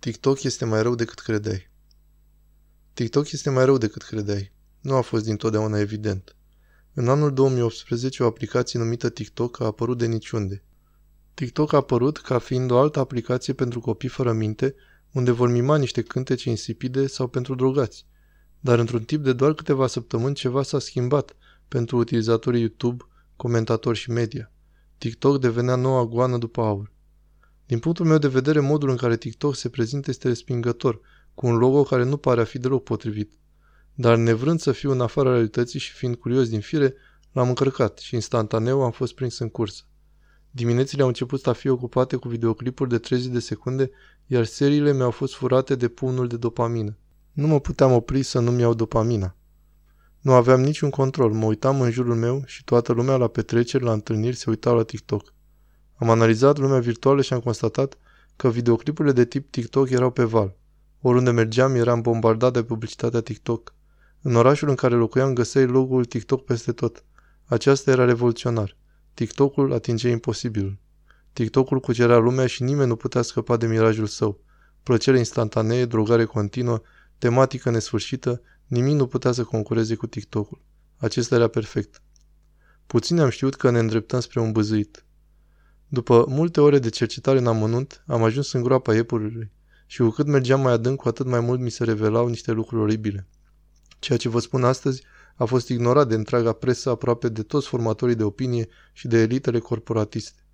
TikTok este mai rău decât credeai. TikTok este mai rău decât credeai. Nu a fost dintotdeauna evident. În anul 2018, o aplicație numită TikTok a apărut de niciunde. TikTok a apărut ca fiind o altă aplicație pentru copii fără minte, unde vor mima niște cântece insipide sau pentru drogați. Dar într-un tip de doar câteva săptămâni ceva s-a schimbat pentru utilizatorii YouTube, comentatori și media. TikTok devenea noua goană după aur. Din punctul meu de vedere, modul în care TikTok se prezintă este respingător, cu un logo care nu pare a fi deloc potrivit. Dar nevrând să fiu în afara realității și fiind curios din fire, l-am încărcat și instantaneu am fost prins în cursă. Diminețile au început să fie ocupate cu videoclipuri de 30 de secunde, iar seriile mi-au fost furate de pumnul de dopamină. Nu mă puteam opri să nu-mi iau dopamina. Nu aveam niciun control, mă uitam în jurul meu și toată lumea la petreceri, la întâlniri se uitau la TikTok. Am analizat lumea virtuală și am constatat că videoclipurile de tip TikTok erau pe val. Oriunde mergeam eram bombardat de publicitatea TikTok. În orașul în care locuiam găseai logo-ul TikTok peste tot. Aceasta era revoluționar. TikTok-ul atingea imposibilul. TikTok-ul cucerea lumea și nimeni nu putea scăpa de mirajul său. Plăcere instantanee, drogare continuă, tematică nesfârșită, nimic nu putea să concureze cu TikTok-ul. Acesta era perfect. Puțin am știut că ne îndreptăm spre un băzuit. După multe ore de cercetare în amănunt, am ajuns în groapa iepurilor și cu cât mergeam mai adânc, cu atât mai mult mi se revelau niște lucruri oribile. Ceea ce vă spun astăzi a fost ignorat de întreaga presă aproape de toți formatorii de opinie și de elitele corporatiste.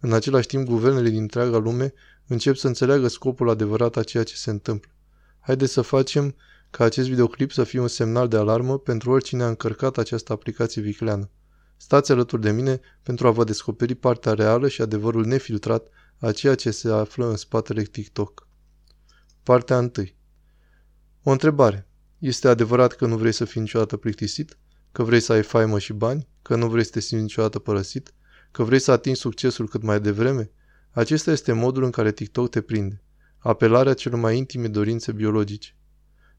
În același timp, guvernele din întreaga lume încep să înțeleagă scopul adevărat a ceea ce se întâmplă. Haideți să facem ca acest videoclip să fie un semnal de alarmă pentru oricine a încărcat această aplicație vicleană. Stați alături de mine pentru a vă descoperi partea reală și adevărul nefiltrat a ceea ce se află în spatele TikTok. Partea 1. O întrebare. Este adevărat că nu vrei să fii niciodată plictisit? Că vrei să ai faimă și bani? Că nu vrei să te simți niciodată părăsit? Că vrei să atingi succesul cât mai devreme? Acesta este modul în care TikTok te prinde. Apelarea celor mai intime dorințe biologice.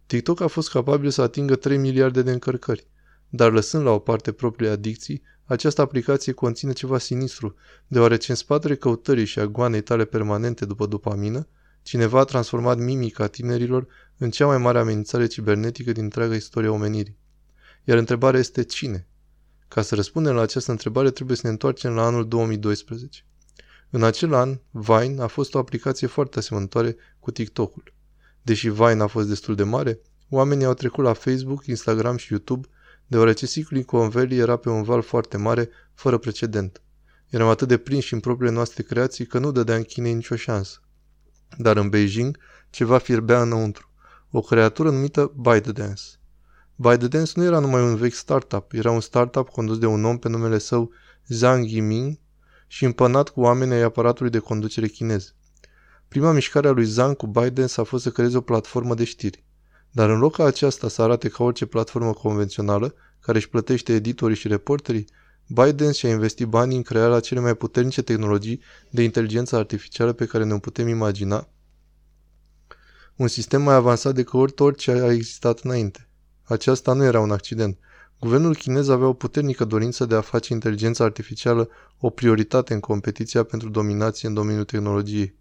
TikTok a fost capabil să atingă 3 miliarde de încărcări. Dar lăsând la o parte propriile adicții, această aplicație conține ceva sinistru, deoarece în spatele căutării și a goanei tale permanente după dopamină, cineva a transformat mimica tinerilor în cea mai mare amenințare cibernetică din întreaga istorie a omenirii. Iar întrebarea este cine? Ca să răspundem la această întrebare, trebuie să ne întoarcem la anul 2012. În acel an, Vine a fost o aplicație foarte asemănătoare cu TikTok-ul. Deși Vine a fost destul de mare, oamenii au trecut la Facebook, Instagram și YouTube deoarece Silicon Valley era pe un val foarte mare, fără precedent. Eram atât de prinși în propriile noastre creații că nu dădea în Chinei nicio șansă. Dar în Beijing ceva fierbea înăuntru. O creatură numită ByteDance. ByteDance nu era numai un vechi startup, era un startup condus de un om pe numele său Zhang Yiming și împănat cu oamenii ai aparatului de conducere chinez. Prima mișcare a lui Zhang cu ByteDance a fost să creeze o platformă de știri. Dar în loc ca aceasta să arate ca orice platformă convențională, care își plătește editorii și reporterii, Biden și-a investit banii în crearea cele mai puternice tehnologii de inteligență artificială pe care ne putem imagina, un sistem mai avansat decât orice a existat înainte. Aceasta nu era un accident. Guvernul chinez avea o puternică dorință de a face inteligența artificială o prioritate în competiția pentru dominație în domeniul tehnologiei.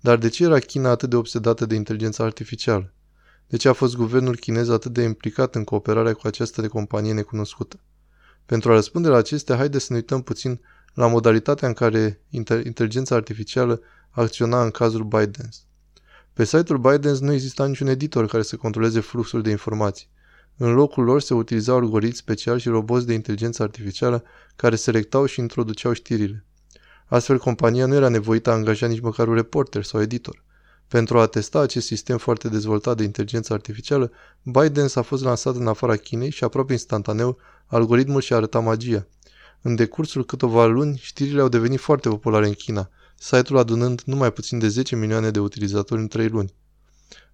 Dar de ce era China atât de obsedată de inteligența artificială? De ce a fost guvernul chinez atât de implicat în cooperarea cu această de companie necunoscută? Pentru a răspunde la acestea, haideți să ne uităm puțin la modalitatea în care inteligența artificială acționa în cazul Biden. Pe site-ul Biden nu exista niciun editor care să controleze fluxul de informații. În locul lor se utilizau algoritmi speciali și roboți de inteligență artificială care selectau și introduceau știrile. Astfel, compania nu era nevoită a angaja nici măcar un reporter sau editor. Pentru a testa acest sistem foarte dezvoltat de inteligență artificială, Biden s-a fost lansat în afara Chinei și aproape instantaneu algoritmul și-a arătat magia. În decursul câteva luni, știrile au devenit foarte populare în China, site-ul adunând numai puțin de 10 milioane de utilizatori în 3 luni.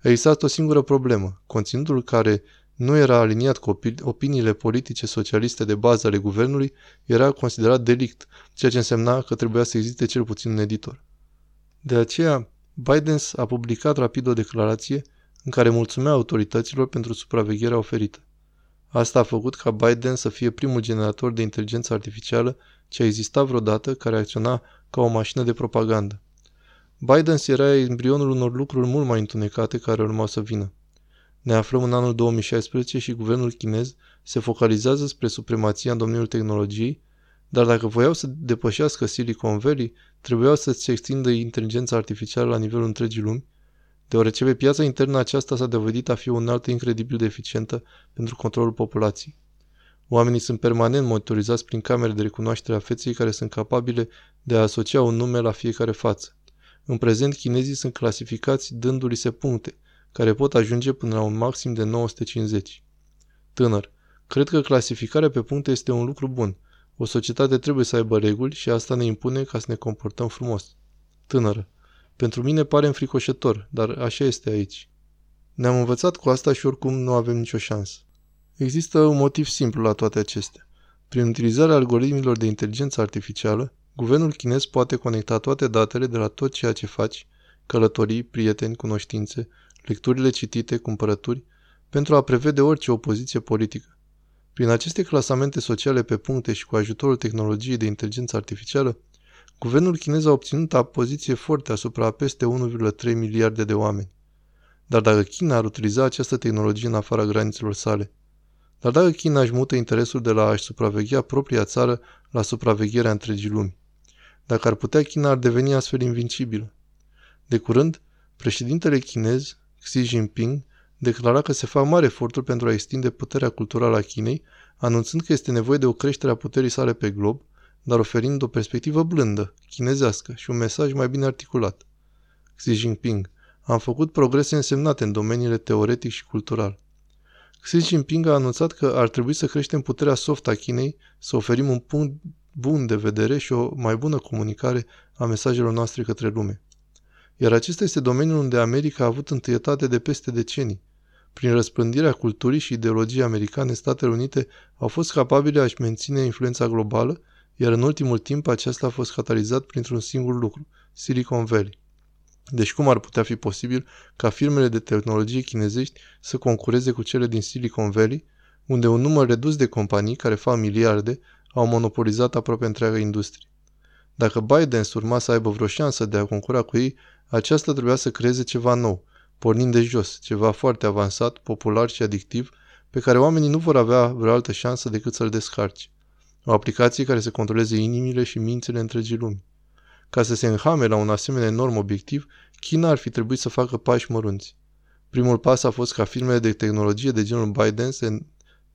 A existat o singură problemă. Conținutul care nu era aliniat cu opiniile politice socialiste de bază ale guvernului era considerat delict, ceea ce însemna că trebuia să existe cel puțin un editor. De aceea, Biden a publicat rapid o declarație în care mulțumea autorităților pentru supravegherea oferită. Asta a făcut ca Biden să fie primul generator de inteligență artificială ce a existat vreodată care acționa ca o mașină de propagandă. Biden era embrionul unor lucruri mult mai întunecate care urmau să vină. Ne aflăm în anul 2016 și guvernul chinez se focalizează spre supremația în domeniul tehnologiei, dar dacă voiau să depășească Silicon Valley, trebuiau să-ți extindă inteligența artificială la nivelul întregii lumi, deoarece pe piața internă aceasta s-a dovedit a fi o înaltă incredibil de eficientă pentru controlul populației. Oamenii sunt permanent monitorizați prin camere de recunoaștere a feței care sunt capabile de a asocia un nume la fiecare față. În prezent, chinezii sunt clasificați dându-li se puncte, care pot ajunge până la un maxim de 950. Tânăr, cred că clasificarea pe puncte este un lucru bun. O societate trebuie să aibă reguli și asta ne impune ca să ne comportăm frumos. Tânără, pentru mine pare înfricoșător, dar așa este aici. Ne-am învățat cu asta și oricum nu avem nicio șansă. Există un motiv simplu la toate acestea. Prin utilizarea algoritmilor de inteligență artificială, guvernul chinez poate conecta toate datele de la tot ceea ce faci, călătorii, prieteni, cunoștințe, lecturile citite, cumpărături, pentru a prevede orice opoziție politică. Prin aceste clasamente sociale pe puncte și cu ajutorul tehnologiei de inteligență artificială, guvernul chinez a obținut o poziție forte asupra a peste 1,3 miliarde de oameni. Dar dacă China ar utiliza această tehnologie în afara granițelor sale, dar dacă China își mută interesul de la a-și supraveghea propria țară la supravegherea întregii lumi, dacă ar putea, China ar deveni astfel invincibilă. De curând, președintele chinez, Xi Jinping, declara că se fac mari eforturi pentru a extinde puterea culturală a Chinei, anunțând că este nevoie de o creștere a puterii sale pe glob, dar oferind o perspectivă blândă, chinezească și un mesaj mai bine articulat. Xi Jinping, am făcut progrese însemnate în domeniile teoretic și cultural. Xi Jinping a anunțat că ar trebui să creștem puterea soft a Chinei, să oferim un punct bun de vedere și o mai bună comunicare a mesajelor noastre către lume. Iar acesta este domeniul unde America a avut întâietate de peste decenii. Prin răspândirea culturii și ideologiei americane, Statele Unite au fost capabile a-și menține influența globală, iar în ultimul timp aceasta a fost catalizat printr-un singur lucru, Silicon Valley. Deci cum ar putea fi posibil ca firmele de tehnologie chinezești să concureze cu cele din Silicon Valley, unde un număr redus de companii care fac miliarde au monopolizat aproape întreaga industrie? Dacă Biden urma să aibă vreo șansă de a concura cu ei, aceasta trebuia să creeze ceva nou, pornind de jos, ceva foarte avansat, popular și adictiv, pe care oamenii nu vor avea vreo altă șansă decât să-l descarce. O aplicație care să controleze inimile și mințile întregii lumi. Ca să se înhame la un asemenea enorm obiectiv, China ar fi trebuit să facă pași mărunți. Primul pas a fost ca firmele de tehnologie de genul Biden și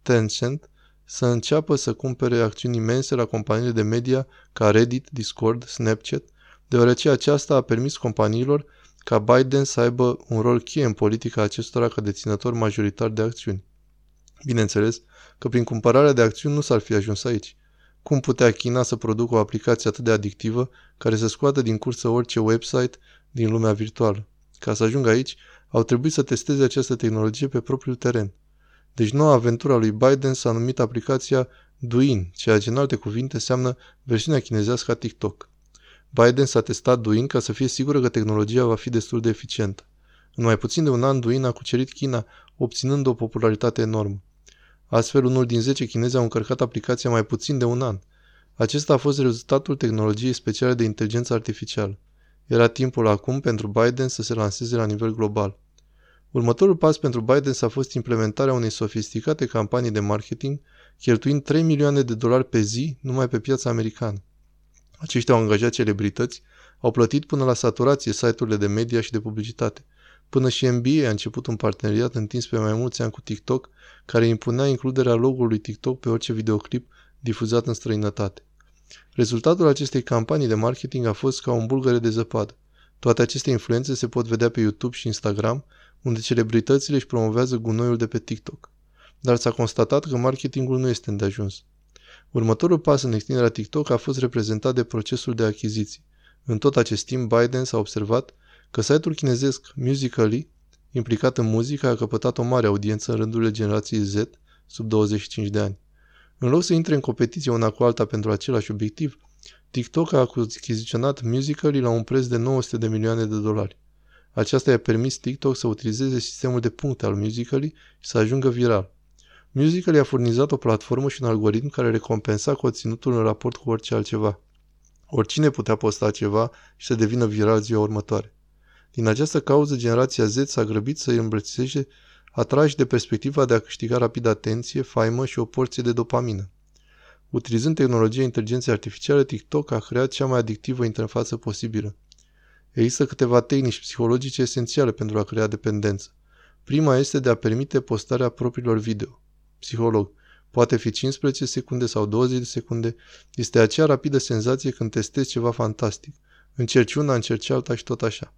Tencent să înceapă să cumpere acțiuni imense la companiile de media ca Reddit, Discord, Snapchat, deoarece aceasta a permis companiilor ca Biden să aibă un rol cheie în politica acestora ca deținător majoritar de acțiuni. Bineînțeles că prin cumpărarea de acțiuni nu s-ar fi ajuns aici. Cum putea China să producă o aplicație atât de adictivă care să scoată din cursă orice website din lumea virtuală? Ca să ajungă aici, au trebuit să testeze această tehnologie pe propriul teren. Deci noua aventura lui Biden s-a numit aplicația Douyin, ceea ce în alte cuvinte înseamnă versiunea chinezească a TikTok. Biden s-a testat Douyin ca să fie sigură că tehnologia va fi destul de eficientă. În mai puțin de un an, Douyin a cucerit China, obținând o popularitate enormă. Astfel, unul din 10 chinezi au încărcat aplicația mai puțin de un an. Acesta a fost rezultatul tehnologiei speciale de inteligență artificială. Era timpul acum pentru Biden să se lanseze la nivel global. Următorul pas pentru Biden s-a fost implementarea unei sofisticate campanii de marketing, cheltuind 3 milioane de dolari pe zi numai pe piața americană. Aceștia au angajat celebrități, au plătit până la saturație site-urile de media și de publicitate. Până și NBA a început un parteneriat întins pe mai mulți ani cu TikTok, care impunea includerea logo-ului TikTok pe orice videoclip difuzat în străinătate. Rezultatul acestei campanii de marketing a fost ca un bulgăre de zăpadă. Toate aceste influențe se pot vedea pe YouTube și Instagram, unde celebritățile își promovează gunoiul de pe TikTok. Dar s-a constatat că marketingul nu este îndeajuns. Următorul pas în extinderea TikTok a fost reprezentat de procesul de achiziții. În tot acest timp, Biden s-a observat că site-ul chinezesc Musical.ly, implicat în muzică, a căpătat o mare audiență în rândurile generației Z, sub 25 de ani. În loc să intre în competiție una cu alta pentru același obiectiv, TikTok a achiziționat Musical.ly la un preț de 900 de milioane de dolari. Aceasta i-a permis TikTok să utilizeze sistemul de puncte al Musical.ly și să ajungă viral. Musical.ly a furnizat o platformă și un algoritm care recompensa conținutul în raport cu orice altceva. Oricine putea posta ceva și să devină viral ziua următoare. Din această cauză, generația Z s-a grăbit să îi îmbrățișeze atrași de perspectiva de a câștiga rapid atenție, faimă și o porție de dopamină. Utilizând tehnologia inteligenței artificiale, TikTok a creat cea mai adictivă interfață posibilă. Există câteva tehnici psihologice esențiale pentru a crea dependență. Prima este de a permite postarea propriilor video. Psiholog. Poate fi 15 secunde sau 20 de secunde. Este acea rapidă senzație când testezi ceva fantastic. Încerci una, încerci alta și tot așa.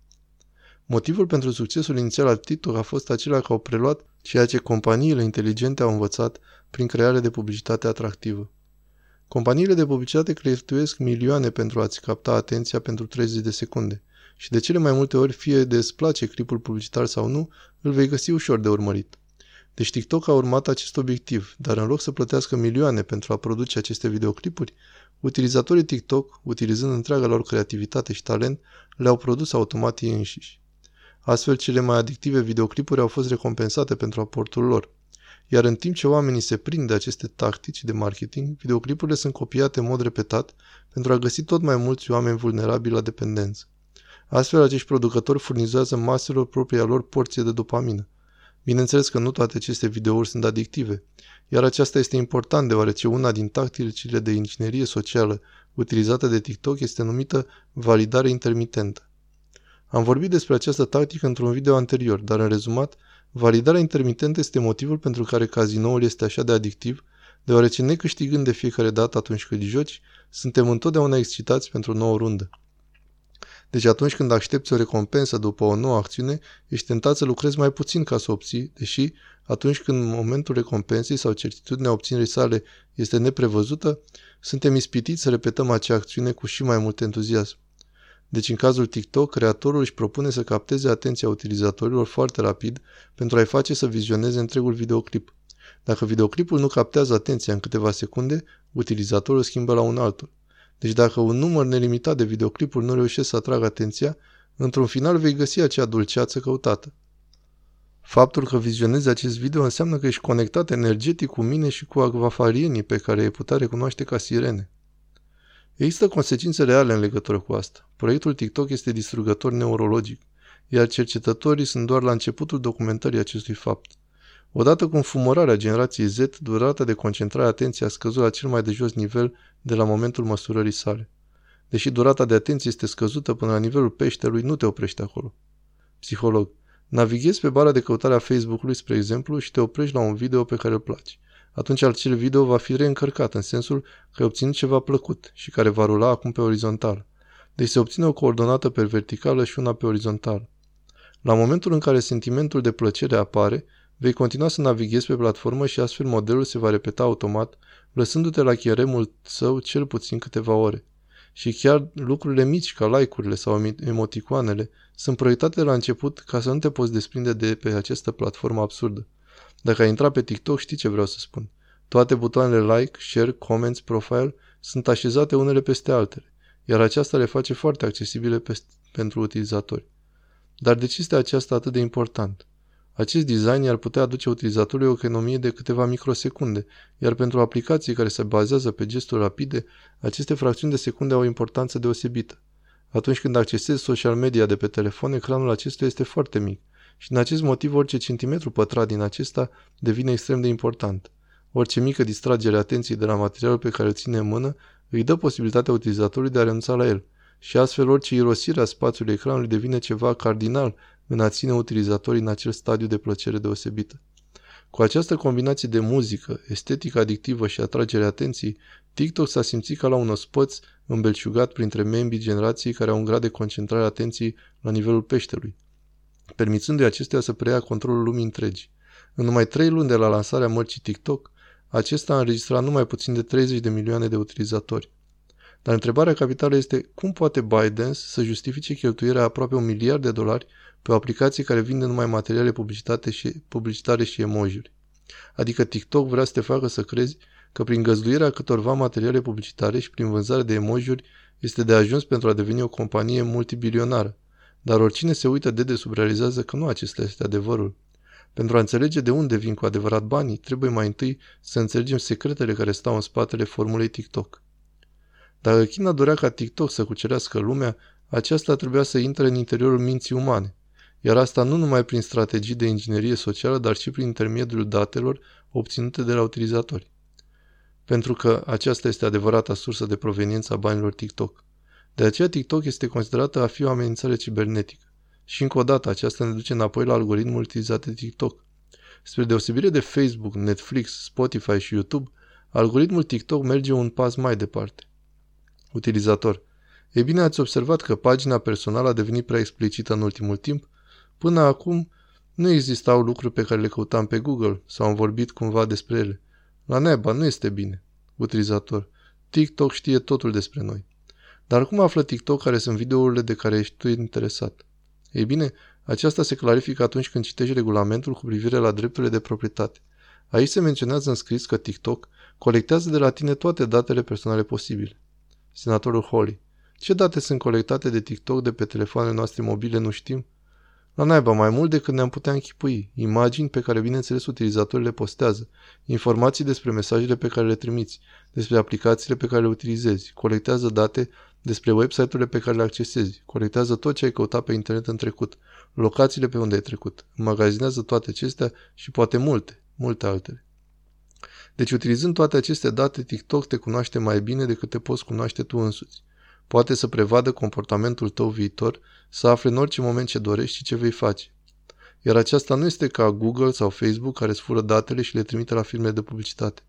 Motivul pentru succesul inițial al TikTok a fost acela că au preluat ceea ce companiile inteligente au învățat prin crearea de publicitate atractivă. Companiile de publicitate cheltuiesc milioane pentru a-ți capta atenția pentru 30 de secunde și de cele mai multe ori, fie de îți place clipul publicitar sau nu, îl vei găsi ușor de urmărit. Deci TikTok a urmat acest obiectiv, dar în loc să plătească milioane pentru a produce aceste videoclipuri, utilizatorii TikTok, utilizând întreaga lor creativitate și talent, le-au produs automat ei înșiși. Astfel, cele mai adictive videoclipuri au fost recompensate pentru aportul lor. Iar în timp ce oamenii se prind de aceste tactici de marketing, videoclipurile sunt copiate în mod repetat pentru a găsi tot mai mulți oameni vulnerabili la dependență. Astfel, acești producători furnizează maselor propria lor porție de dopamină. Bineînțeles că nu toate aceste videouri sunt adictive, iar aceasta este important deoarece una din tacticile de inginerie socială utilizată de TikTok este numită validare intermitentă. Am vorbit despre această tactică într-un video anterior, dar în rezumat, validarea intermitentă este motivul pentru care cazinoul este așa de adictiv, deoarece necâștigând de fiecare dată atunci când joci, suntem întotdeauna excitați pentru o nouă rundă. Deci atunci când aștepți o recompensă după o nouă acțiune, ești tentat să lucrezi mai puțin ca să obții, deși atunci când momentul recompensei sau certitudinea obținerii sale este neprevăzută, suntem ispitiți să repetăm acea acțiune cu și mai mult entuziasm. Deci în cazul TikTok, creatorul își propune să capteze atenția utilizatorilor foarte rapid pentru a-i face să vizioneze întregul videoclip. Dacă videoclipul nu captează atenția în câteva secunde, utilizatorul schimbă la un altul. Deci dacă un număr nelimitat de videoclipuri nu reușesc să atragă atenția, într-un final vei găsi acea dulceață căutată. Faptul că vizionezi acest video înseamnă că ești conectat energetic cu mine și cu acvafarienii pe care îi putea recunoaște ca sirene. Există consecințe reale în legătură cu asta. Proiectul TikTok este distrugător neurologic, iar cercetătorii sunt doar la începutul documentării acestui fapt. Odată cu înfumărarea generației Z, durata de concentrare a atenției a scăzut la cel mai de jos nivel de la momentul măsurării sale. Deși durata de atenție este scăzută până la nivelul peștelui, nu te oprești acolo. Psiholog. Navighezi pe bara de căutare a Facebook-ului, spre exemplu, și te oprești la un video pe care îl place atunci acel video va fi reîncărcat în sensul că ai obținut ceva plăcut și care va rula acum pe orizontal. Deci se obține o coordonată pe verticală și una pe orizontală. La momentul în care sentimentul de plăcere apare, vei continua să navighezi pe platformă și astfel modelul se va repeta automat, lăsându-te la cheremul său cel puțin câteva ore. Și chiar lucrurile mici ca like-urile sau emoticoanele sunt proiectate la început ca să nu te poți desprinde de pe această platformă absurdă. Dacă ai intrat pe TikTok, știi ce vreau să spun. Toate butoanele like, share, comments, profile sunt așezate unele peste altele, iar aceasta le face foarte accesibile pentru utilizatori. Dar de ce este aceasta atât de important? Acest design ar putea aduce utilizatorului o economie de câteva microsecunde, iar pentru aplicații care se bazează pe gesturi rapide, aceste fracțiuni de secunde au o importanță deosebită. Atunci când accesezi social media de pe telefon, ecranul acesta este foarte mic și din acest motiv orice centimetru pătrat din acesta devine extrem de important. Orice mică distragere a atenției de la materialul pe care îl ține în mână îi dă posibilitatea utilizatorului de a renunța la el și astfel orice irosire a spațiului ecranului devine ceva cardinal în a ține utilizatorii în acel stadiu de plăcere deosebită. Cu această combinație de muzică, estetică adictivă și atragere atenției, TikTok s-a simțit ca la un ospăț îmbelșugat printre membrii generației care au un grad de concentrare a atenției la nivelul peștelui permițându-i acestea să preia controlul lumii întregi. În numai trei luni de la lansarea mărcii TikTok, acesta a înregistrat numai puțin de 30 de milioane de utilizatori. Dar întrebarea capitală este cum poate Biden să justifice cheltuirea aproape un miliard de dolari pe o aplicație care vinde numai materiale publicitate și, publicitare și emojuri. Adică TikTok vrea să te facă să crezi că prin găzduirea câtorva materiale publicitare și prin vânzare de emojuri este de ajuns pentru a deveni o companie multibilionară. Dar oricine se uită de desubt realizează că nu acesta este adevărul. Pentru a înțelege de unde vin cu adevărat banii, trebuie mai întâi să înțelegem secretele care stau în spatele formulei TikTok. Dacă China dorea ca TikTok să cucerească lumea, aceasta trebuia să intre în interiorul minții umane, iar asta nu numai prin strategii de inginerie socială, dar și prin intermediul datelor obținute de la utilizatori. Pentru că aceasta este adevărata sursă de proveniență a banilor TikTok. De aceea TikTok este considerată a fi o amenințare cibernetică. Și încă o dată, aceasta ne duce înapoi la algoritmul utilizat de TikTok. Spre deosebire de Facebook, Netflix, Spotify și YouTube, algoritmul TikTok merge un pas mai departe. Utilizator. E bine, ați observat că pagina personală a devenit prea explicită în ultimul timp? Până acum, nu existau lucruri pe care le căutam pe Google sau am vorbit cumva despre ele. La neba, nu este bine. Utilizator. TikTok știe totul despre noi. Dar cum află TikTok care sunt videourile de care ești tu interesat? Ei bine, aceasta se clarifică atunci când citești regulamentul cu privire la drepturile de proprietate. Aici se menționează în scris că TikTok colectează de la tine toate datele personale posibile. Senatorul Holly. Ce date sunt colectate de TikTok de pe telefoanele noastre mobile nu știm? La naiba mai mult decât ne-am putea închipui, imagini pe care bineînțeles utilizatorii le postează, informații despre mesajele pe care le trimiți, despre aplicațiile pe care le utilizezi, colectează date despre website-urile pe care le accesezi, colectează tot ce ai căutat pe internet în trecut, locațiile pe unde ai trecut, magazinează toate acestea și poate multe, multe altele. Deci utilizând toate aceste date, TikTok te cunoaște mai bine decât te poți cunoaște tu însuți. Poate să prevadă comportamentul tău viitor, să afle în orice moment ce dorești și ce vei face. Iar aceasta nu este ca Google sau Facebook care îți fură datele și le trimite la filme de publicitate.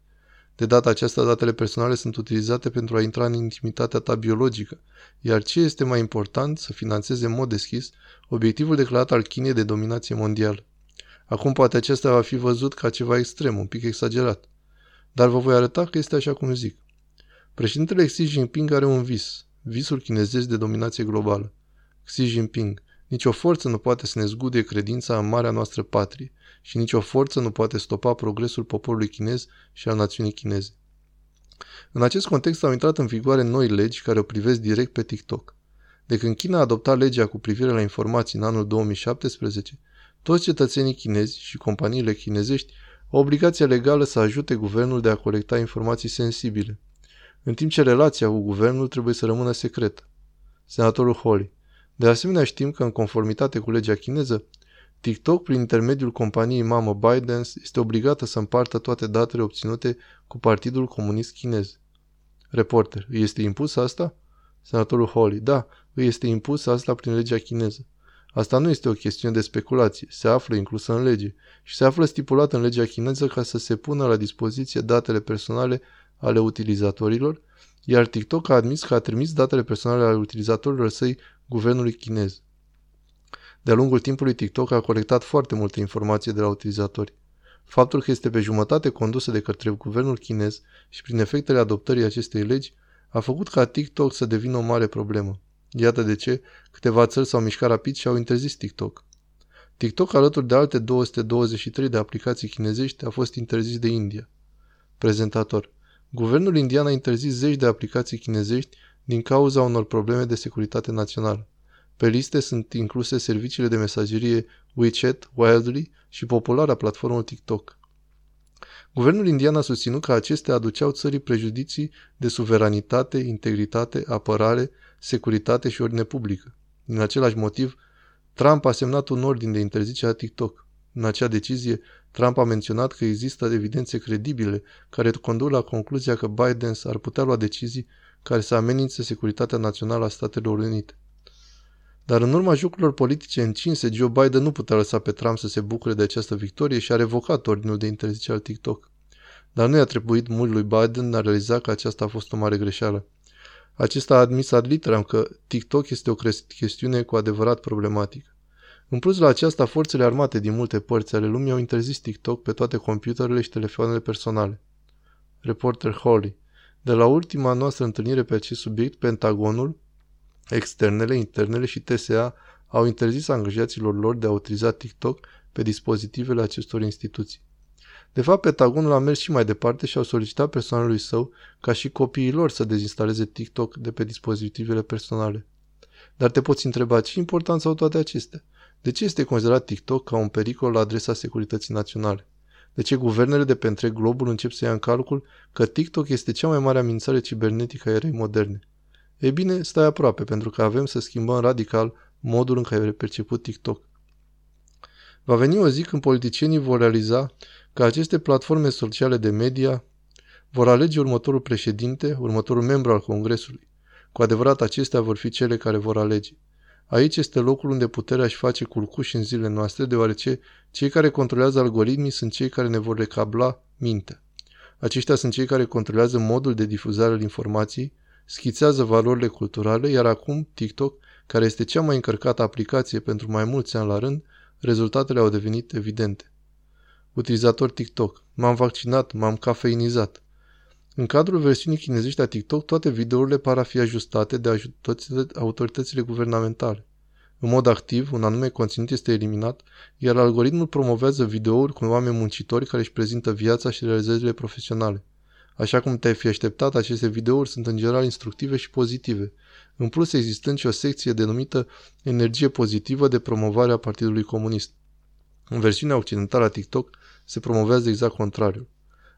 De data aceasta, datele personale sunt utilizate pentru a intra în intimitatea ta biologică, iar ce este mai important, să financeze în mod deschis obiectivul declarat al Chinei de dominație mondială. Acum poate acesta va fi văzut ca ceva extrem, un pic exagerat. Dar vă voi arăta că este așa cum zic. Președintele Xi Jinping are un vis, visul chinezesc de dominație globală. Xi Jinping, nicio forță nu poate să ne zgude credința în marea noastră patrie și nicio forță nu poate stopa progresul poporului chinez și al națiunii chineze. În acest context au intrat în vigoare noi legi care o privesc direct pe TikTok. De când China a adoptat legea cu privire la informații în anul 2017, toți cetățenii chinezi și companiile chinezești au obligația legală să ajute guvernul de a colecta informații sensibile, în timp ce relația cu guvernul trebuie să rămână secretă. Senatorul Holly. De asemenea știm că în conformitate cu legea chineză, TikTok, prin intermediul companiei mamă ByteDance, este obligată să împartă toate datele obținute cu Partidul Comunist Chinez. Reporter. Îi este impus asta? Senatorul Holly. Da, îi este impus asta prin legea chineză. Asta nu este o chestiune de speculație, se află inclusă în lege și se află stipulată în legea chineză ca să se pună la dispoziție datele personale ale utilizatorilor, iar TikTok a admis că a trimis datele personale ale utilizatorilor săi guvernului chinez. De-a lungul timpului, TikTok a colectat foarte multe informații de la utilizatori. Faptul că este pe jumătate condusă de către guvernul chinez și prin efectele adoptării acestei legi a făcut ca TikTok să devină o mare problemă. Iată de ce câteva țări s-au mișcat rapid și au interzis TikTok. TikTok, alături de alte 223 de aplicații chinezești, a fost interzis de India. Prezentator. Guvernul indian a interzis zeci de aplicații chinezești din cauza unor probleme de securitate națională. Pe liste sunt incluse serviciile de mesagerie WeChat, Wildly și populara platformă TikTok. Guvernul indian a susținut că acestea aduceau țării prejudicii de suveranitate, integritate, apărare, securitate și ordine publică. Din același motiv, Trump a semnat un ordin de interzicere a TikTok. În acea decizie, Trump a menționat că există evidențe credibile care conduc la concluzia că Biden ar putea lua decizii care să amenințe securitatea națională a Statelor Unite. Dar în urma jocurilor politice încinse, Joe Biden nu putea lăsa pe Trump să se bucure de această victorie și a revocat ordinul de interzicere al TikTok. Dar nu i-a trebuit mult lui Biden a realiza că aceasta a fost o mare greșeală. Acesta a admis ad literam că TikTok este o chestiune cu adevărat problematică. În plus la aceasta, forțele armate din multe părți ale lumii au interzis TikTok pe toate computerele și telefoanele personale. Reporter Holly. De la ultima noastră întâlnire pe acest subiect, Pentagonul, externele, internele și TSA au interzis angajaților lor de a utiliza TikTok pe dispozitivele acestor instituții. De fapt, Pentagonul a mers și mai departe și au solicitat personalului său ca și copiii lor să dezinstaleze TikTok de pe dispozitivele personale. Dar te poți întreba ce importanță au toate acestea? De ce este considerat TikTok ca un pericol la adresa securității naționale? De ce guvernele de pe întreg globul încep să ia în calcul că TikTok este cea mai mare amenințare cibernetică a erei moderne? Ei bine, stai aproape, pentru că avem să schimbăm radical modul în care e perceput TikTok. Va veni o zi când politicienii vor realiza că aceste platforme sociale de media vor alege următorul președinte, următorul membru al Congresului. Cu adevărat, acestea vor fi cele care vor alege. Aici este locul unde puterea își face culcuș în zilele noastre, deoarece cei care controlează algoritmii sunt cei care ne vor recabla mintea. Aceștia sunt cei care controlează modul de difuzare al informației, schițează valorile culturale, iar acum TikTok, care este cea mai încărcată aplicație pentru mai mulți ani la rând, rezultatele au devenit evidente. Utilizator TikTok. M-am vaccinat, m-am cafeinizat. În cadrul versiunii chinezești a TikTok, toate videourile par a fi ajustate de autoritățile guvernamentale. În mod activ, un anume conținut este eliminat, iar algoritmul promovează videouri cu oameni muncitori care își prezintă viața și realizările profesionale. Așa cum te-ai fi așteptat, aceste videouri sunt în general instructive și pozitive, în plus existând și o secție denumită Energie pozitivă de promovare a Partidului Comunist. În versiunea occidentală a TikTok se promovează exact contrariul.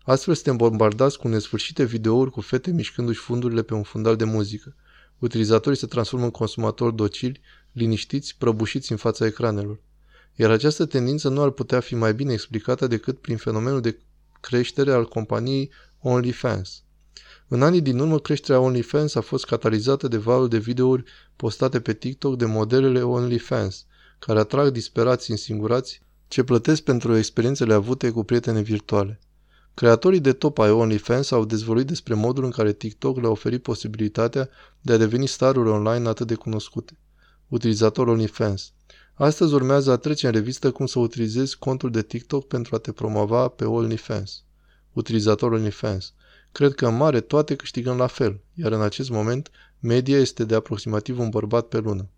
Astfel suntem bombardați cu nesfârșite videouri cu fete mișcându-și fundurile pe un fundal de muzică. Utilizatorii se transformă în consumatori docili, liniștiți, prăbușiți în fața ecranelor. Iar această tendință nu ar putea fi mai bine explicată decât prin fenomenul de creștere al companiei OnlyFans. În anii din urmă, creșterea OnlyFans a fost catalizată de valul de videouri postate pe TikTok de modelele OnlyFans, care atrag disperați însingurați ce plătesc pentru experiențele avute cu prietene virtuale. Creatorii de top ai OnlyFans au dezvăluit despre modul în care TikTok le-a oferit posibilitatea de a deveni staruri online atât de cunoscute. Utilizator OnlyFans. Astăzi urmează a trece în revistă cum să utilizezi contul de TikTok pentru a te promova pe OnlyFans. Utilizator OnlyFans. Cred că în mare toate câștigăm la fel, iar în acest moment media este de aproximativ un bărbat pe lună.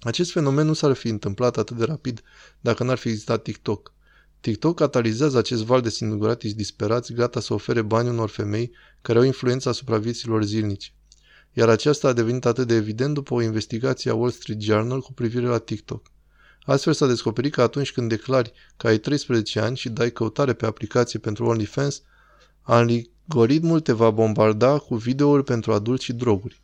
Acest fenomen nu s-ar fi întâmplat atât de rapid dacă n-ar fi existat TikTok. TikTok catalizează acest val de singuratici disperați gata să ofere bani unor femei care au influență asupra vieților zilnice. Iar aceasta a devenit atât de evident după o investigație a Wall Street Journal cu privire la TikTok. Astfel s-a descoperit că atunci când declari că ai 13 ani și dai căutare pe aplicație pentru OnlyFans, algoritmul te va bombarda cu videouri pentru adulți și droguri.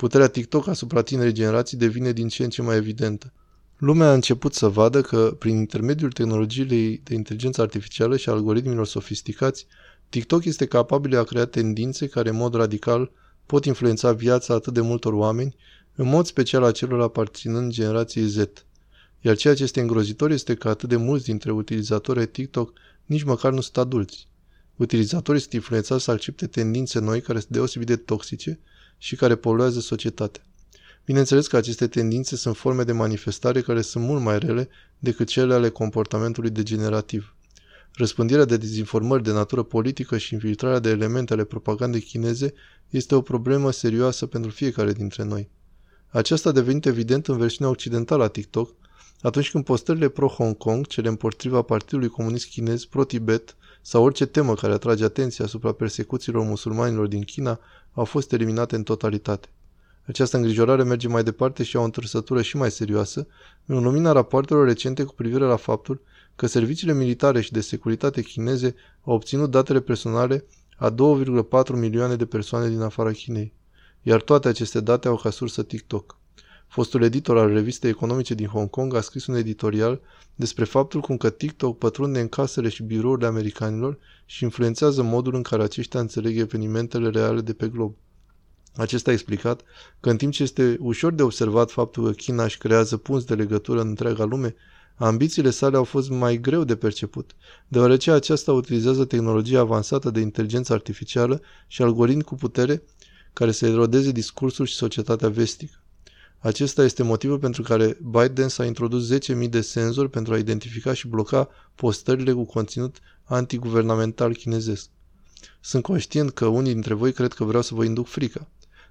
Puterea TikTok asupra tinerii generații devine din ce în ce mai evidentă. Lumea a început să vadă că, prin intermediul tehnologiei de inteligență artificială și algoritmilor sofisticați, TikTok este capabil de a crea tendințe care, în mod radical, pot influența viața atât de multor oameni, în mod special a celor aparținând generației Z. Iar ceea ce este îngrozitor este că atât de mulți dintre utilizatorii TikTok nici măcar nu sunt adulți. Utilizatorii sunt influențați să accepte tendințe noi care sunt deosebit de toxice și care poluează societatea. Bineînțeles că aceste tendințe sunt forme de manifestare care sunt mult mai rele decât cele ale comportamentului degenerativ. Răspândirea de dezinformări de natură politică și infiltrarea de elemente ale propagandei chineze este o problemă serioasă pentru fiecare dintre noi. Aceasta a devenit evident în versiunea occidentală a TikTok, atunci când postările pro-Hong Kong, cele împotriva Partidului Comunist Chinez, pro-Tibet sau orice temă care atrage atenția asupra persecuțiilor musulmanilor din China au fost eliminate în totalitate. Această îngrijorare merge mai departe și au o întârsătură și mai serioasă în lumina rapoartelor recente cu privire la faptul că serviciile militare și de securitate chineze au obținut datele personale a 2,4 milioane de persoane din afara Chinei, iar toate aceste date au ca sursă TikTok. Fostul editor al revistei economice din Hong Kong a scris un editorial despre faptul cum că TikTok pătrunde în casele și birourile americanilor și influențează modul în care aceștia înțeleg evenimentele reale de pe glob. Acesta a explicat că în timp ce este ușor de observat faptul că China își creează punți de legătură în întreaga lume, ambițiile sale au fost mai greu de perceput, deoarece aceasta utilizează tehnologia avansată de inteligență artificială și algoritmi cu putere care să erodeze discursul și societatea vestică. Acesta este motivul pentru care Biden s-a introdus 10.000 de senzori pentru a identifica și bloca postările cu conținut antiguvernamental chinezesc. Sunt conștient că unii dintre voi cred că vreau să vă induc frica.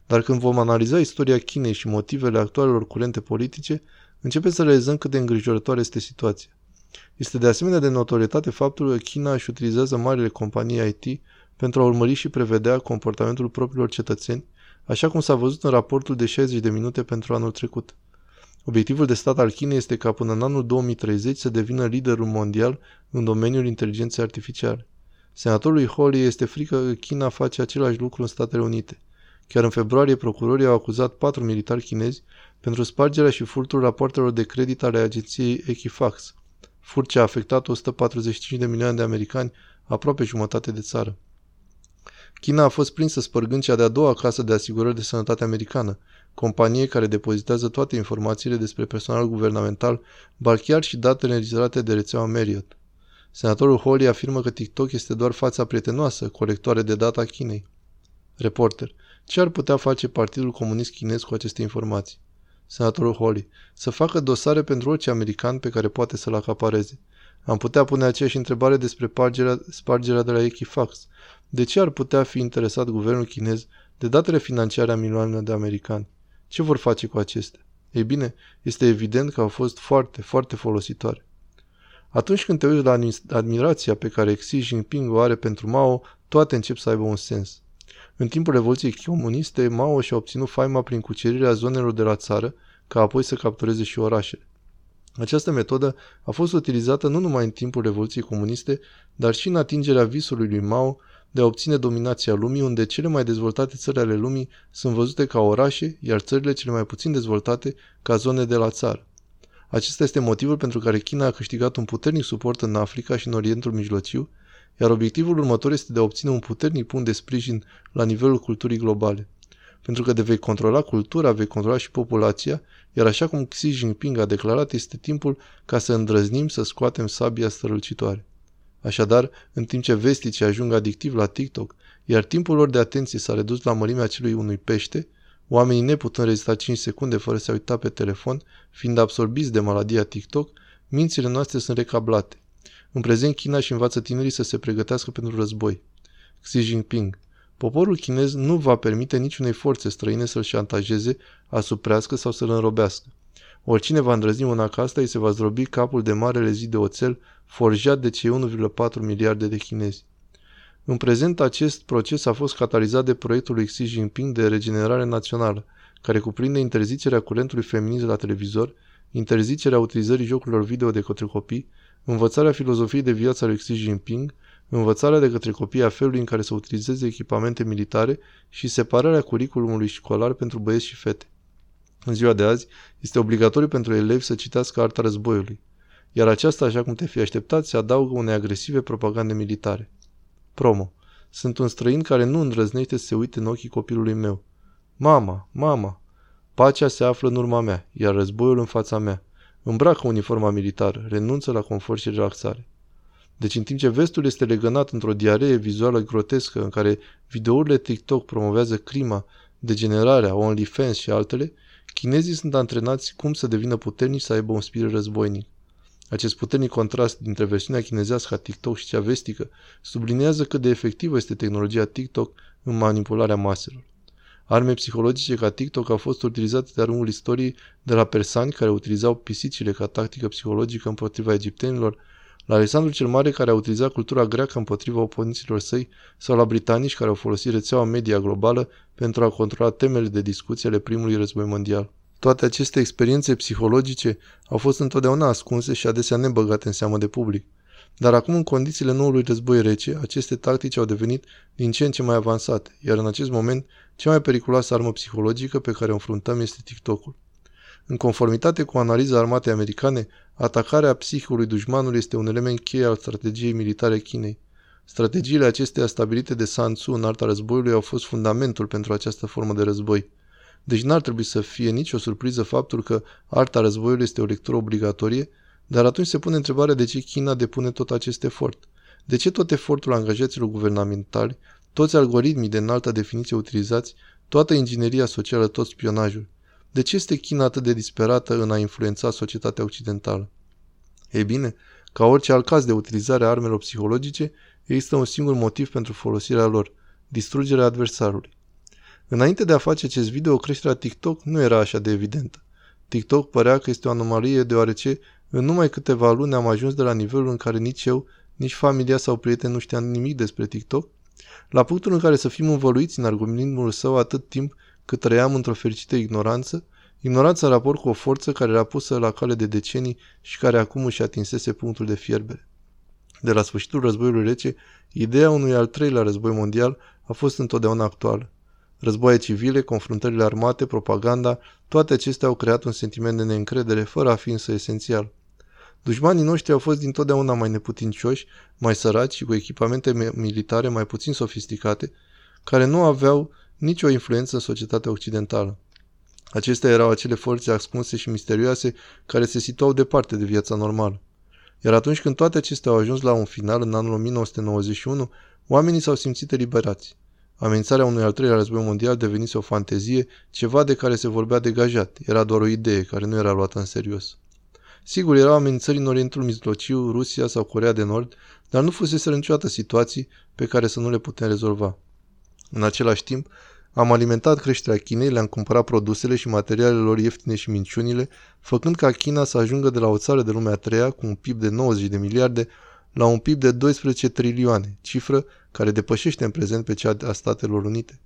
Dar când vom analiza istoria Chinei și motivele actualelor curente politice, începem să realizăm cât de îngrijorătoare este situația. Este de asemenea de notorietate faptul că China își utilizează marile companii IT pentru a urmări și prevedea comportamentul propriilor cetățeni, așa cum s-a văzut în raportul de 60 de minute pentru anul trecut. Obiectivul de stat al Chinei este ca până în anul 2030 să devină liderul mondial în domeniul inteligenței artificiale. Senatorului Holly este frică că China face același lucru în Statele Unite. Chiar în februarie, procurorii au acuzat patru militari chinezi pentru spargerea și furtul rapoartelor de credit ale agenției Equifax, furt ce a afectat 145 de milioane de americani, aproape jumătate de țară. China a fost prinsă spărgând cea de-a doua casă de asigurări de sănătate americană, companie care depozitează toate informațiile despre personal guvernamental, bar chiar și datele înregistrate de rețeaua Marriott. Senatorul Holly afirmă că TikTok este doar fața prietenoasă, colectoare de data Chinei. Reporter. Ce ar putea face Partidul Comunist Chinez cu aceste informații? Senatorul Holly. Să facă dosare pentru orice american pe care poate să-l acapareze. Am putea pune aceeași întrebare despre spargerea, spargerea de la Equifax. De ce ar putea fi interesat guvernul chinez de datele financiare a milioanelor de americani? Ce vor face cu acestea? Ei bine, este evident că au fost foarte, foarte folositoare. Atunci când te uiți la admirația pe care Xi Jinping o are pentru Mao, toate încep să aibă un sens. În timpul Revoluției Comuniste, Mao și-a obținut faima prin cucerirea zonelor de la țară, ca apoi să captureze și orașele. Această metodă a fost utilizată nu numai în timpul Revoluției Comuniste, dar și în atingerea visului lui Mao de a obține dominația lumii, unde cele mai dezvoltate țări ale lumii sunt văzute ca orașe, iar țările cele mai puțin dezvoltate ca zone de la țară. Acesta este motivul pentru care China a câștigat un puternic suport în Africa și în Orientul Mijlociu, iar obiectivul următor este de a obține un puternic punct de sprijin la nivelul culturii globale. Pentru că de vei controla cultura, vei controla și populația, iar așa cum Xi Jinping a declarat, este timpul ca să îndrăznim să scoatem sabia strălucitoare. Așadar, în timp ce vesticii ajung adictiv la TikTok, iar timpul lor de atenție s-a redus la mărimea celui unui pește, oamenii neputând rezista 5 secunde fără să uita pe telefon, fiind absorbiți de maladia TikTok, mințile noastre sunt recablate. În prezent, China și învață tinerii să se pregătească pentru război. Xi Jinping Poporul chinez nu va permite niciunei forțe străine să-l șantajeze, asuprească sau să-l înrobească. Oricine va îndrăzni una ca asta, îi se va zdrobi capul de marele zi de oțel forjat de cei 1,4 miliarde de chinezi. În prezent, acest proces a fost catalizat de proiectul lui Xi Jinping de regenerare națională, care cuprinde interzicerea curentului feminist la televizor, interzicerea utilizării jocurilor video de către copii, învățarea filozofiei de viață a lui Xi Jinping, învățarea de către copii a felului în care să utilizeze echipamente militare și separarea curiculumului școlar pentru băieți și fete. În ziua de azi, este obligatoriu pentru elevi să citească arta războiului, iar aceasta, așa cum te fi așteptat, se adaugă unei agresive propagande militare. Promo. Sunt un străin care nu îndrăznește să se uite în ochii copilului meu. Mama, mama, pacea se află în urma mea, iar războiul în fața mea. Îmbracă uniforma militară, renunță la confort și relaxare. Deci în timp ce vestul este legănat într-o diaree vizuală grotescă în care videourile TikTok promovează crima, degenerarea, OnlyFans și altele, chinezii sunt antrenați cum să devină puternici să aibă un spirit războinic. Acest puternic contrast dintre versiunea chinezească a TikTok și cea vestică sublinează cât de efectivă este tehnologia TikTok în manipularea maselor. Arme psihologice ca TikTok au fost utilizate de-a lungul istoriei de la persani care utilizau pisicile ca tactică psihologică împotriva egiptenilor la Alexandru cel Mare care a utilizat cultura greacă împotriva oponenților săi sau la britanici care au folosit rețeaua media globală pentru a controla temele de discuție ale primului război mondial. Toate aceste experiențe psihologice au fost întotdeauna ascunse și adesea nebăgate în seamă de public. Dar acum, în condițiile noului război rece, aceste tactici au devenit din ce în ce mai avansate, iar în acest moment, cea mai periculoasă armă psihologică pe care o înfruntăm este TikTok-ul. În conformitate cu analiza armatei americane, atacarea psihicului dușmanului este un element cheie al strategiei militare Chinei. Strategiile acestea stabilite de Sun Tzu în arta războiului au fost fundamentul pentru această formă de război. Deci n-ar trebui să fie nicio surpriză faptul că arta războiului este o lectură obligatorie, dar atunci se pune întrebarea de ce China depune tot acest efort. De ce tot efortul angajaților guvernamentali, toți algoritmii de înaltă definiție utilizați, toată ingineria socială, tot spionajul? De ce este China atât de disperată în a influența societatea occidentală? Ei bine, ca orice alt caz de utilizare a armelor psihologice, există un singur motiv pentru folosirea lor, distrugerea adversarului. Înainte de a face acest video, creșterea TikTok nu era așa de evidentă. TikTok părea că este o anomalie deoarece în numai câteva luni am ajuns de la nivelul în care nici eu, nici familia sau prieteni nu știam nimic despre TikTok, la punctul în care să fim învăluiți în algoritmul său atât timp cât trăiam într-o fericită ignoranță, ignoranța în raport cu o forță care era pusă la cale de decenii și care acum își atinsese punctul de fierbere. De la sfârșitul războiului rece, ideea unui al treilea război mondial a fost întotdeauna actuală. Războaie civile, confruntările armate, propaganda, toate acestea au creat un sentiment de neîncredere, fără a fi însă esențial. Dușmanii noștri au fost dintotdeauna mai neputincioși, mai săraci și cu echipamente militare mai puțin sofisticate, care nu aveau nicio influență în societatea occidentală. Acestea erau acele forțe ascunse și misterioase care se situau departe de viața normală. Iar atunci când toate acestea au ajuns la un final în anul 1991, oamenii s-au simțit eliberați. Amenințarea unui al treilea război mondial devenise o fantezie, ceva de care se vorbea degajat. Era doar o idee care nu era luată în serios. Sigur, erau amenințări în Orientul Mijlociu, Rusia sau Corea de Nord, dar nu fusese niciodată situații pe care să nu le putem rezolva. În același timp, am alimentat creșterea Chinei, le-am cumpărat produsele și materialele lor ieftine și minciunile, făcând ca China să ajungă de la o țară de lumea a treia cu un PIB de 90 de miliarde la un PIB de 12 trilioane, cifră care depășește în prezent pe cea a Statelor Unite.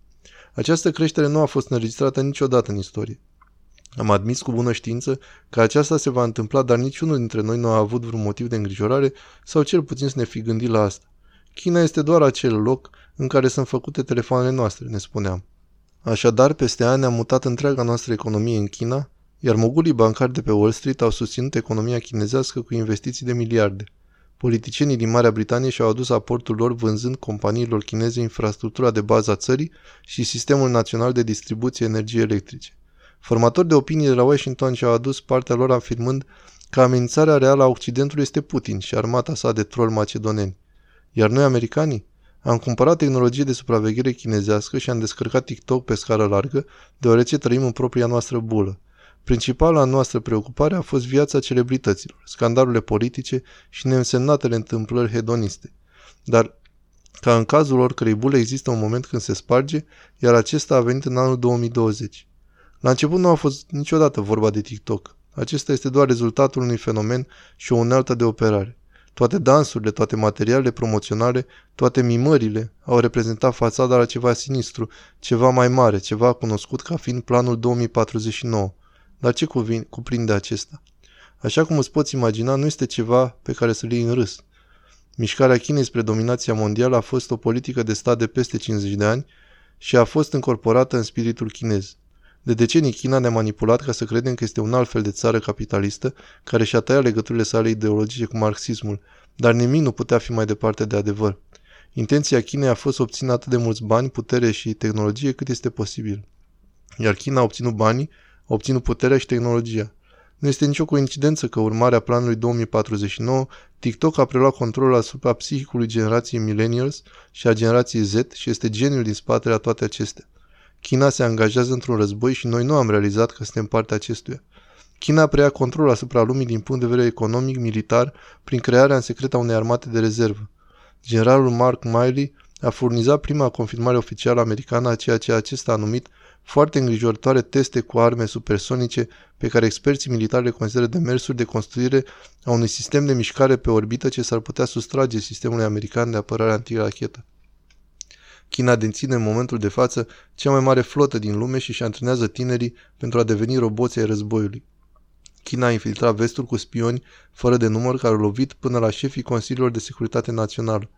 Această creștere nu a fost înregistrată niciodată în istorie. Am admis cu bună știință că aceasta se va întâmpla, dar niciunul dintre noi nu a avut vreun motiv de îngrijorare sau cel puțin să ne fi gândit la asta. China este doar acel loc în care sunt făcute telefoanele noastre, ne spuneam. Așadar, peste ani am mutat întreaga noastră economie în China, iar mogulii bancari de pe Wall Street au susținut economia chinezească cu investiții de miliarde. Politicienii din Marea Britanie și-au adus aportul lor vânzând companiilor chineze infrastructura de bază a țării și sistemul național de distribuție energiei electrice. Formatori de opinii de la Washington și-au adus partea lor afirmând că amenințarea reală a Occidentului este Putin și armata sa de troll macedoneni. Iar noi, americanii, am cumpărat tehnologie de supraveghere chinezească și am descărcat TikTok pe scară largă, deoarece trăim în propria noastră bulă. Principala noastră preocupare a fost viața celebrităților, scandalurile politice și neînsemnatele întâmplări hedoniste. Dar, ca în cazul oricărei bule, există un moment când se sparge, iar acesta a venit în anul 2020. La început nu a fost niciodată vorba de TikTok. Acesta este doar rezultatul unui fenomen și o unealtă de operare. Toate dansurile, toate materialele promoționale, toate mimările au reprezentat fațada la ceva sinistru, ceva mai mare, ceva cunoscut ca fiind planul 2049. Dar ce cuvin, cuprinde acesta? Așa cum îți poți imagina, nu este ceva pe care să-l iei în râs. Mișcarea Chinei spre dominația mondială a fost o politică de stat de peste 50 de ani și a fost încorporată în spiritul chinez. De decenii China ne-a manipulat ca să credem că este un alt fel de țară capitalistă care și-a tăiat legăturile sale ideologice cu marxismul, dar nimic nu putea fi mai departe de adevăr. Intenția Chinei a fost să obțină atât de mulți bani, putere și tehnologie cât este posibil. Iar China a obținut banii, a obținut puterea și tehnologia. Nu este nicio coincidență că urmarea planului 2049, TikTok a preluat controlul asupra psihicului generației millennials și a generației Z și este geniul din spatele a toate acestea. China se angajează într-un război și noi nu am realizat că suntem partea acestuia. China preia control asupra lumii din punct de vedere economic, militar, prin crearea în secret a unei armate de rezervă. Generalul Mark Miley a furnizat prima confirmare oficială americană a ceea ce acesta a numit foarte îngrijorătoare teste cu arme supersonice pe care experții militari le consideră demersuri de construire a unui sistem de mișcare pe orbită ce s-ar putea sustrage sistemului american de apărare antirachetă. China deține în momentul de față cea mai mare flotă din lume și își antrenează tinerii pentru a deveni roboții ai războiului. China a infiltrat vestul cu spioni fără de număr care au lovit până la șefii Consiliilor de Securitate Națională.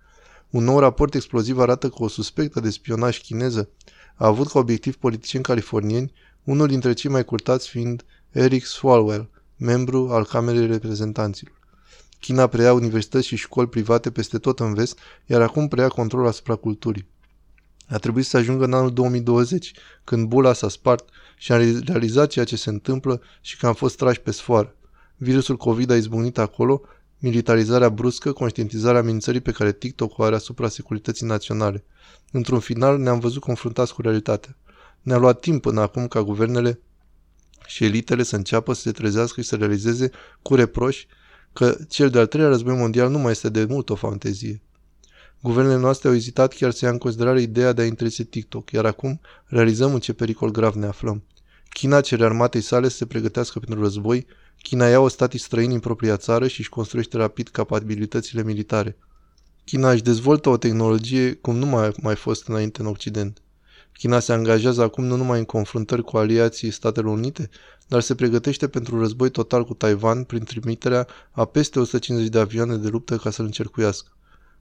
Un nou raport exploziv arată că o suspectă de spionaj chineză a avut ca obiectiv politicieni californieni, unul dintre cei mai curtați fiind Eric Swalwell, membru al Camerei Reprezentanților. China preia universități și școli private peste tot în vest, iar acum preia control asupra culturii. A trebuit să ajungă în anul 2020, când bula s-a spart și am realizat ceea ce se întâmplă și că am fost trași pe sfoară. Virusul COVID a izbucnit acolo, militarizarea bruscă, conștientizarea amenințării pe care TikTok o are asupra securității naționale. Într-un final ne-am văzut confruntați cu realitatea. Ne-a luat timp până acum ca guvernele și elitele să înceapă să se trezească și să realizeze cu reproși că cel de-al treilea război mondial nu mai este de mult o fantezie. Guvernele noastre au ezitat chiar să ia în considerare ideea de a interese TikTok, iar acum realizăm în ce pericol grav ne aflăm. China cere armatei sale să se pregătească pentru război, China ia o statii străini în propria țară și își construiește rapid capabilitățile militare. China își dezvoltă o tehnologie cum nu mai a mai fost înainte în Occident. China se angajează acum nu numai în confruntări cu aliații Statelor Unite, dar se pregătește pentru un război total cu Taiwan prin trimiterea a peste 150 de avioane de luptă ca să-l încercuiască.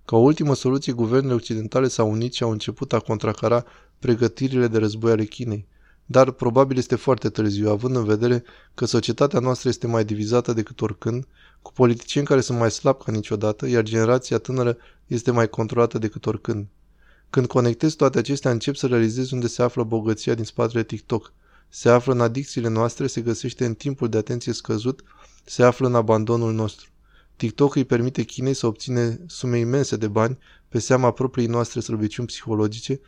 Ca ultimă soluție, guvernele occidentale s-au unit și au început a contracara pregătirile de război ale Chinei. Dar probabil este foarte târziu, având în vedere că societatea noastră este mai divizată decât oricând, cu politicieni care sunt mai slabi ca niciodată, iar generația tânără este mai controlată decât oricând. Când conectezi toate acestea, încep să realizezi unde se află bogăția din spatele TikTok. Se află în adicțiile noastre, se găsește în timpul de atenție scăzut, se află în abandonul nostru. TikTok îi permite Chinei să obține sume imense de bani pe seama propriei noastre slăbiciuni psihologice,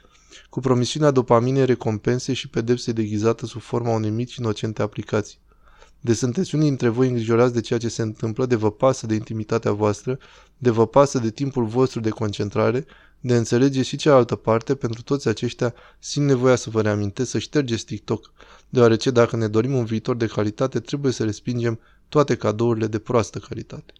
cu promisiunea dopaminei recompense și pedepse deghizată sub forma unei mici inocente aplicații. De sunteți unii dintre voi îngrijorați de ceea ce se întâmplă, de vă pasă de intimitatea voastră, de vă pasă de timpul vostru de concentrare, de înțelege și cealaltă parte, pentru toți aceștia simt nevoia să vă reamintesc să ștergeți TikTok, deoarece dacă ne dorim un viitor de calitate, trebuie să respingem toate cadourile de proastă calitate.